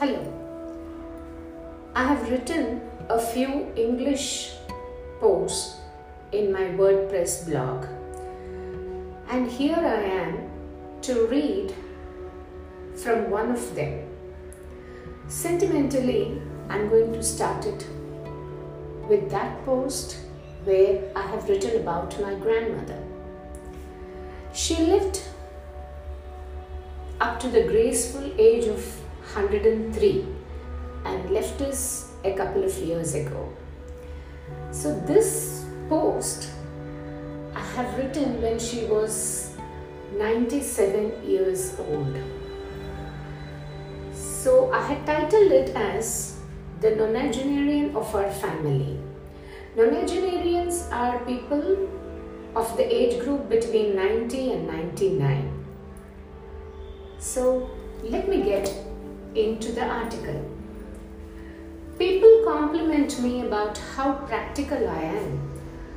Hello. I have written a few English posts in my WordPress blog, and here I am to read from one of them. Sentimentally, I'm going to start it with that post where I have written about my grandmother. She lived up to the graceful age of 103 and left us a couple of years ago. So, this post I have written when she was 97 years old. So, I had titled it as The Nonagenarian of Our Family. Nonagenarians are people of the age group between 90 and 99. So, let me get into the article. People compliment me about how practical I am,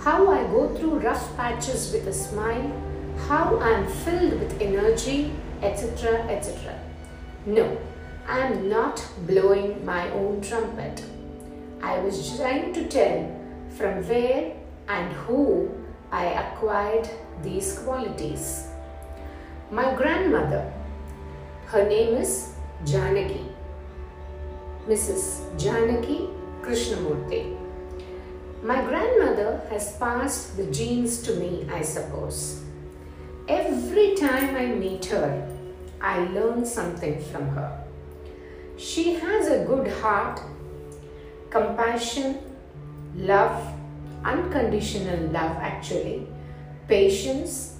how I go through rough patches with a smile, how I am filled with energy, etc. etc. No, I am not blowing my own trumpet. I was trying to tell from where and who I acquired these qualities. My grandmother, her name is Janaki, Mrs. Janaki Krishnamurti. My grandmother has passed the genes to me, I suppose. Every time I meet her, I learn something from her. She has a good heart, compassion, love, unconditional love actually, patience,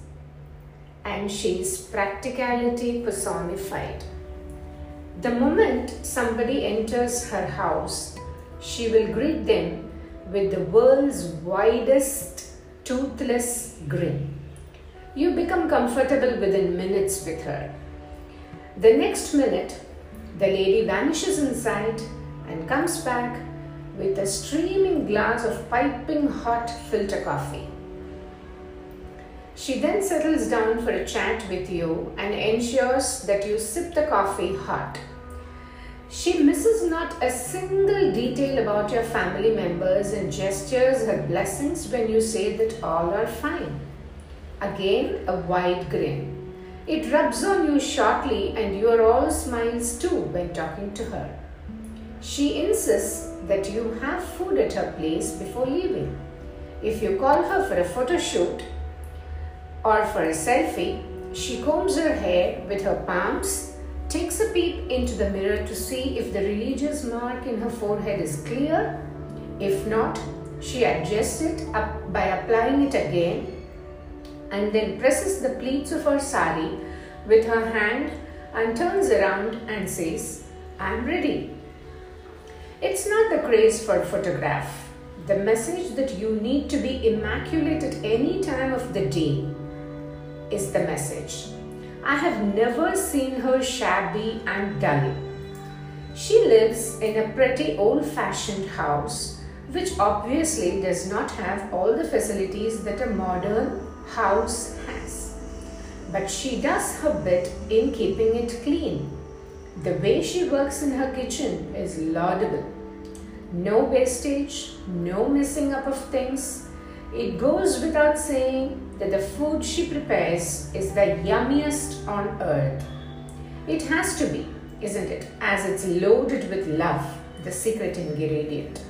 and she is practicality personified. The moment somebody enters her house, she will greet them with the world's widest toothless grin. You become comfortable within minutes with her. The next minute, the lady vanishes inside and comes back with a streaming glass of piping hot filter coffee. She then settles down for a chat with you and ensures that you sip the coffee hot. She misses not a single detail about your family members and gestures her blessings when you say that all are fine. Again, a wide grin. It rubs on you shortly, and you are all smiles too when talking to her. She insists that you have food at her place before leaving. If you call her for a photo shoot or for a selfie, she combs her hair with her palms, takes a peep into the mirror to see if the religious mark in her forehead is clear. If not, she adjusts it up by applying it again and then presses the pleats of her sari with her hand and turns around and says, I'm ready. It's not the craze for photograph, the message that you need to be immaculate at any time of the day is the message. I have never seen her shabby and dull. She lives in a pretty old fashioned house, which obviously does not have all the facilities that a modern house has. But she does her bit in keeping it clean. The way she works in her kitchen is laudable. No wastage, no messing up of things. It goes without saying that the food she prepares is the yummiest on earth. It has to be, isn't it? As it's loaded with love, the secret ingredient.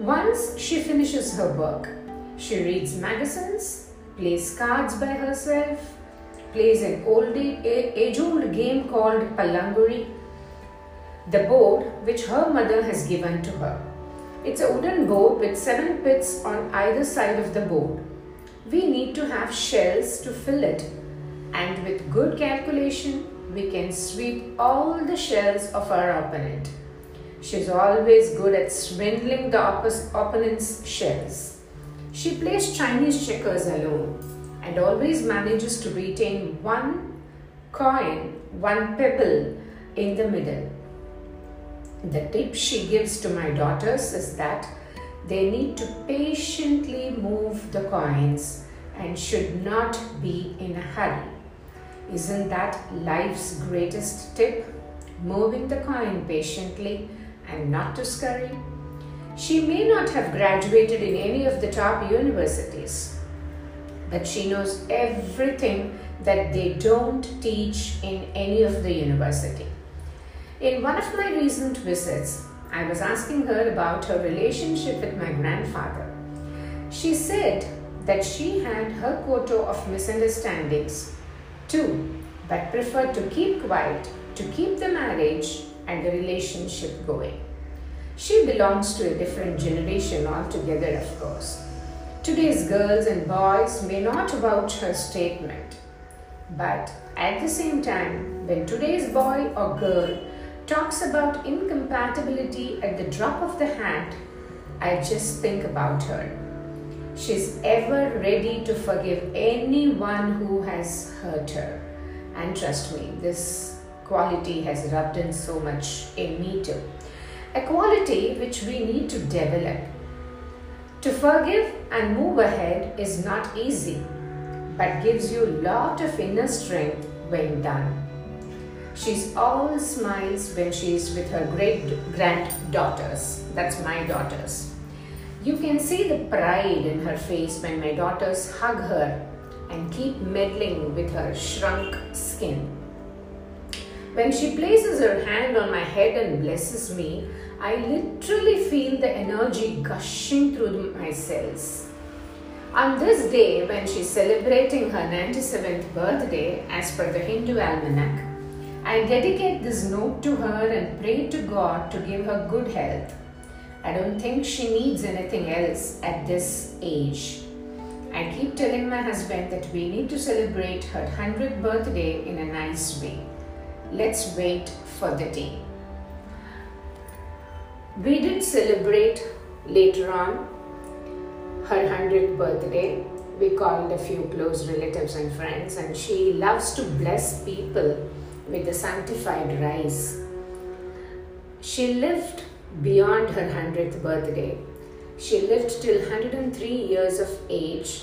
Once she finishes her work, she reads magazines, plays cards by herself, plays an old age old game called Pallanguzhi, the board which her mother has given to her. It's a wooden board with seven pits on either side of the board. We need to have shells to fill it, and with good calculation, we can sweep all the shells of our opponent. She's always good at swindling the opponent's shells. She plays Chinese checkers alone and always manages to retain one coin, one pebble in the middle. The tip she gives to my daughters is that they need to patiently move the coins and should not be in a hurry. Isn't that life's greatest tip? moving the coin patiently and not to scurry. She may not have graduated in any of the top universities, but she knows everything that they don't teach in any of the university. In one of my recent visits, I was asking her about her relationship with my grandfather. She said that she had her quota of misunderstandings too, but preferred to keep quiet to keep the marriage and the relationship going. She belongs to a different generation altogether, of course. Today's girls and boys may not vouch her statement, but at the same time, when today's boy or girl talks about incompatibility at the drop of the hat, I just think about her. She's ever ready to forgive anyone who has hurt her. And trust me, this quality has rubbed in so much in me too. A quality which we need to develop. To forgive and move ahead is not easy, but gives you a lot of inner strength when done. She's all smiles when she's with her great granddaughters. That's my daughters. You can see the pride in her face when my daughters hug her and keep meddling with her shrunk skin. When she places her hand on my head and blesses me, I literally feel the energy gushing through my cells. On this day, when she's celebrating her 97th birthday, as per the Hindu almanac, I dedicate this note to her and pray to God to give her good health. I don't think she needs anything else at this age. I keep telling my husband that we need to celebrate her 100th birthday in a nice way. Let's wait for the day. We did celebrate later on her 100th birthday. We called a few close relatives and friends, and she loves to bless people with the sanctified rice. She lived beyond her 100th birthday. She lived till 103 years of age.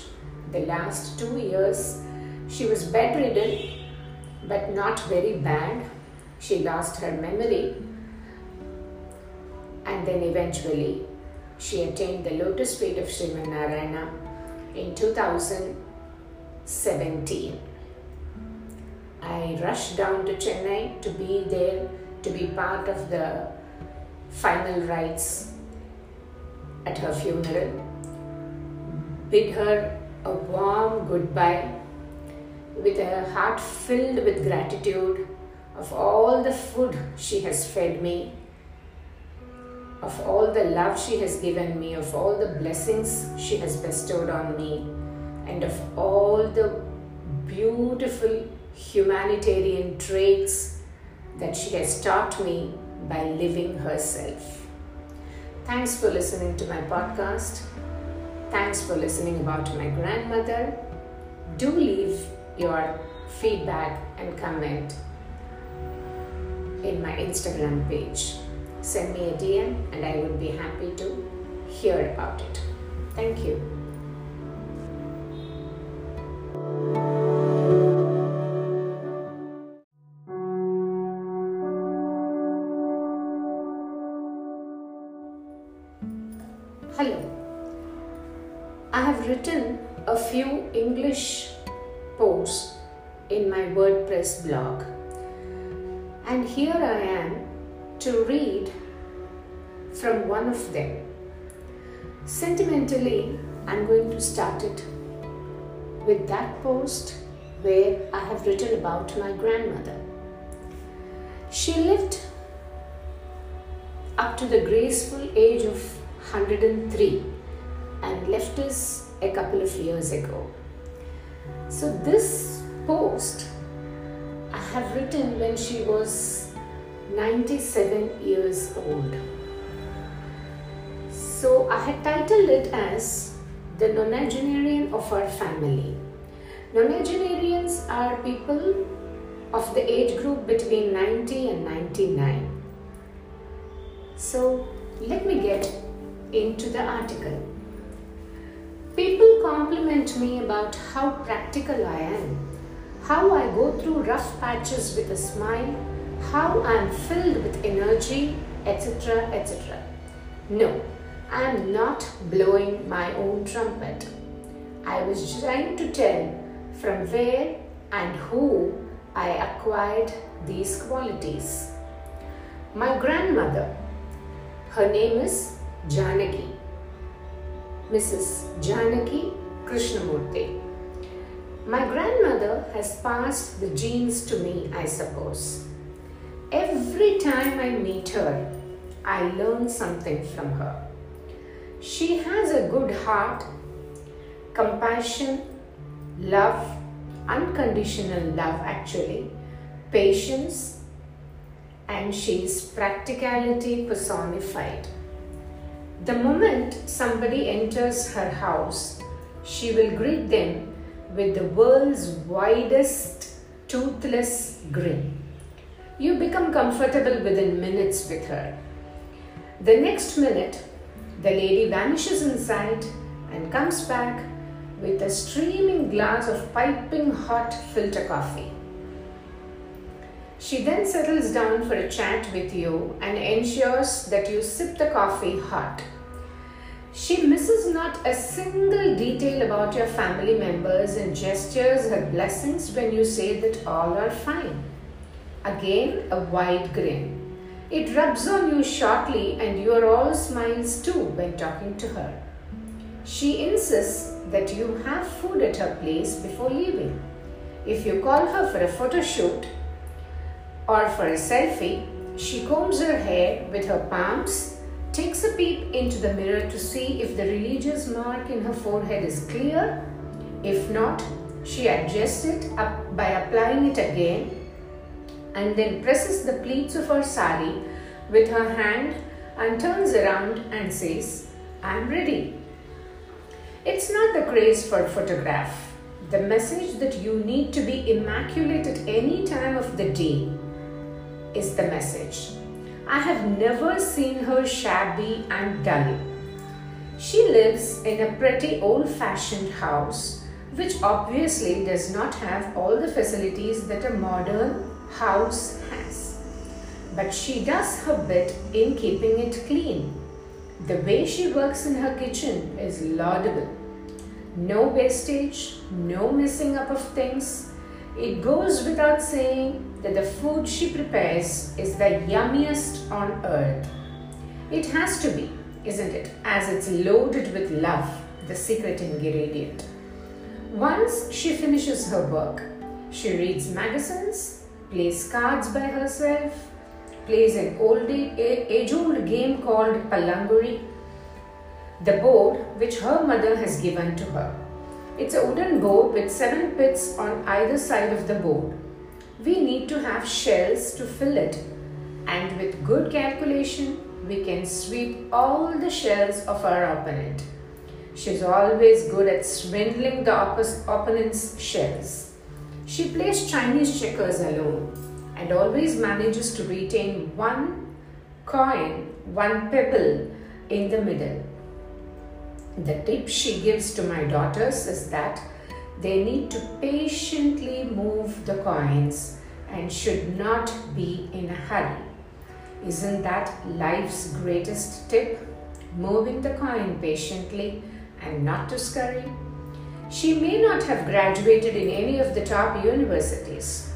The last two years, she was bedridden but not very bad. She lost her memory and then eventually she attained the lotus feet of Sriman Narayana in 2017. I rushed down to Chennai to be there to be part of the final rites at her funeral. Bid her a warm goodbye with a heart filled with gratitude of all the food she has fed me, of all the love she has given me, of all the blessings she has bestowed on me, and of all the beautiful humanitarian traits that she has taught me by living herself. Thanks for listening to my podcast. Thanks for listening about my grandmother. Do leave your feedback and comment in my Instagram page. Send me a DM and I would be happy to hear about it. Thank you. Written a few English posts in my WordPress blog. And here I am to read from one of them. Sentimentally, I'm going to start it with that post where I have written about my grandmother. She lived up to the graceful age of 103 and left us a couple of years ago. So, this post I have written when she was 97 years old. So, I had titled it as The Nonagenarian of Our Family. Nonagenarians are people of the age group between 90 and 99. So, let me get into the article. Compliment me about how practical I am, how I go through rough patches with a smile, how I am filled with energy, etc. etc. No, I am not blowing my own trumpet. I was trying to tell from where and who I acquired these qualities. My grandmother, her name is Janaki, Mrs. Janaki Krishnamurti. My grandmother has passed the genes to me, I suppose. Every time I meet her, I learn something from her. She has a good heart, compassion, love, unconditional love actually, patience, and she is practicality personified. The moment somebody enters her house, she will greet them with the world's widest toothless grin. You become comfortable within minutes with her. The next minute, the lady vanishes inside and comes back with a streaming glass of piping hot filter coffee. She then settles down for a chat with you and ensures that you sip the coffee hot. She misses not a single detail about your family members and gestures her blessings when you say that all are fine. Again, a wide grin. It rubs on you shortly, and you are all smiles too when talking to her. She insists that you have food at her place before leaving. If you call her for a photo shoot or for a selfie, she combs her hair with her palms, takes a peep into the mirror to see if the religious mark in her forehead is clear. If not, she adjusts it up by applying it again and then presses the pleats of her sari with her hand and turns around and says, I am ready. It's not the craze for photograph, the message that you need to be immaculate at any time of the day is the message. I have never seen her shabby and dull. She lives in a pretty old fashioned house, which obviously does not have all the facilities that a modern house has. But she does her bit in keeping it clean. The way she works in her kitchen is laudable. No wastage, no messing up of things. It goes without saying that the food she prepares is the yummiest on earth. It has to be, isn't it? As it's loaded with love, the secret ingredient. Once she finishes her work, she reads magazines, plays cards by herself, plays an old age-old game called Pallanguzhi, the board which her mother has given to her. It's a wooden board with seven pits on either side of the board. We need to have shells to fill it, and with good calculation, we can sweep all the shells of our opponent. She's always good at swindling the opponent's shells. She plays Chinese checkers alone and always manages to retain one coin, one pebble in the middle. The tip she gives to my daughters is that they need to patiently move the coins and should not be in a hurry. Isn't that life's greatest tip? Moving the coin patiently and not to scurry. She may not have graduated in any of the top universities,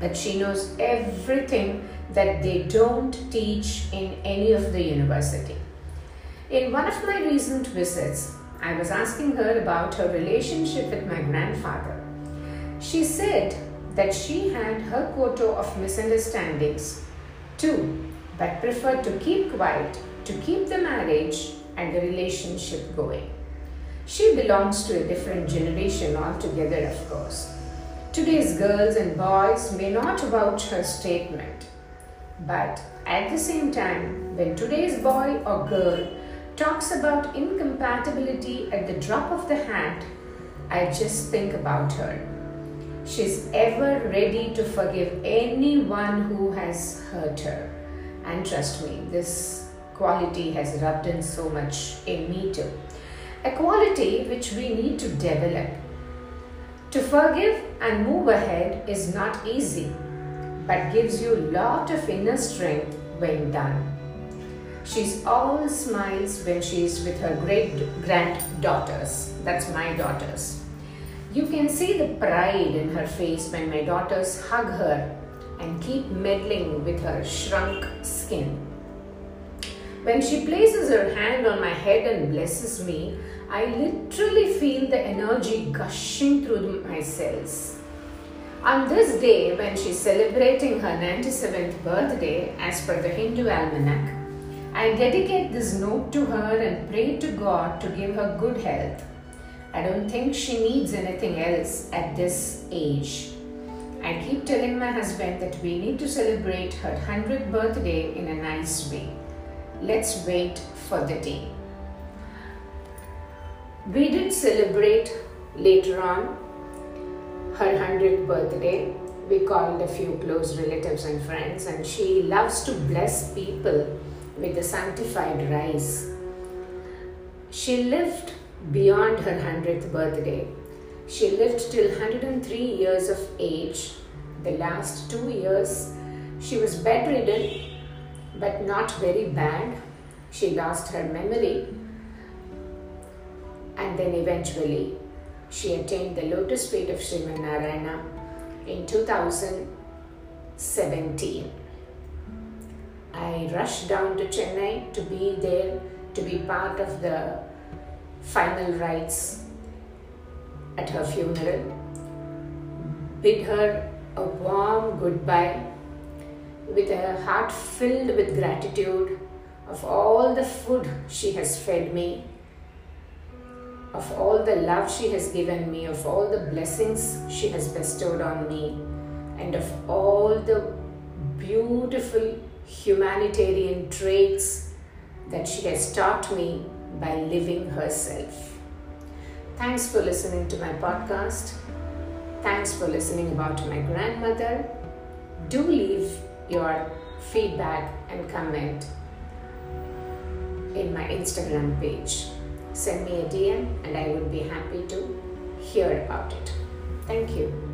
but she knows everything that they don't teach in any of the university. In one of my recent visits, I was asking her about her relationship with my grandfather. She said that she had her quota of misunderstandings too, but preferred to keep quiet to keep the marriage and the relationship going. She belongs to a different generation altogether, of course. Today's girls and boys may not vouch her statement, but at the same time, when today's boy or girl talks about incompatibility at the drop of the hat, I just think about her. She's ever ready to forgive anyone who has hurt her. And trust me, this quality has rubbed in so much in me too. A quality which we need to develop. To forgive and move ahead is not easy, but gives you a lot of inner strength when done. She's all smiles when she's with her great granddaughters. That's my daughters. You can see the pride in her face when my daughters hug her and keep meddling with her shrunk skin. When she places her hand on my head and blesses me, I literally feel the energy gushing through my cells. On this day, when she's celebrating her 97th birthday, as per the Hindu almanac, I dedicate this note to her and pray to God to give her good health. I don't think she needs anything else at this age. I keep telling my husband that we need to celebrate her 100th birthday in a nice way. Let's wait for the day. We did celebrate later on her 100th birthday. We called a few close relatives and friends, and she loves to bless people with the sanctified rice. She lived beyond her 100th birthday. She lived till 103 years of age. The last two years, she was bedridden, but not very bad. She lost her memory, and then eventually she attained the lotus feet of Sriman Narayana in 2017. I rushed down to Chennai to be there, to be part of the final rites at her funeral, bid her a warm goodbye with a heart filled with gratitude of all the food she has fed me, of all the love she has given me, of all the blessings she has bestowed on me, and of all the beautiful humanitarian traits that she has taught me by living herself. Thanks for listening to my podcast. Thanks for listening about my grandmother. Do leave your feedback and comment in my Instagram page. Send me a DM and I would be happy to hear about it. Thank you.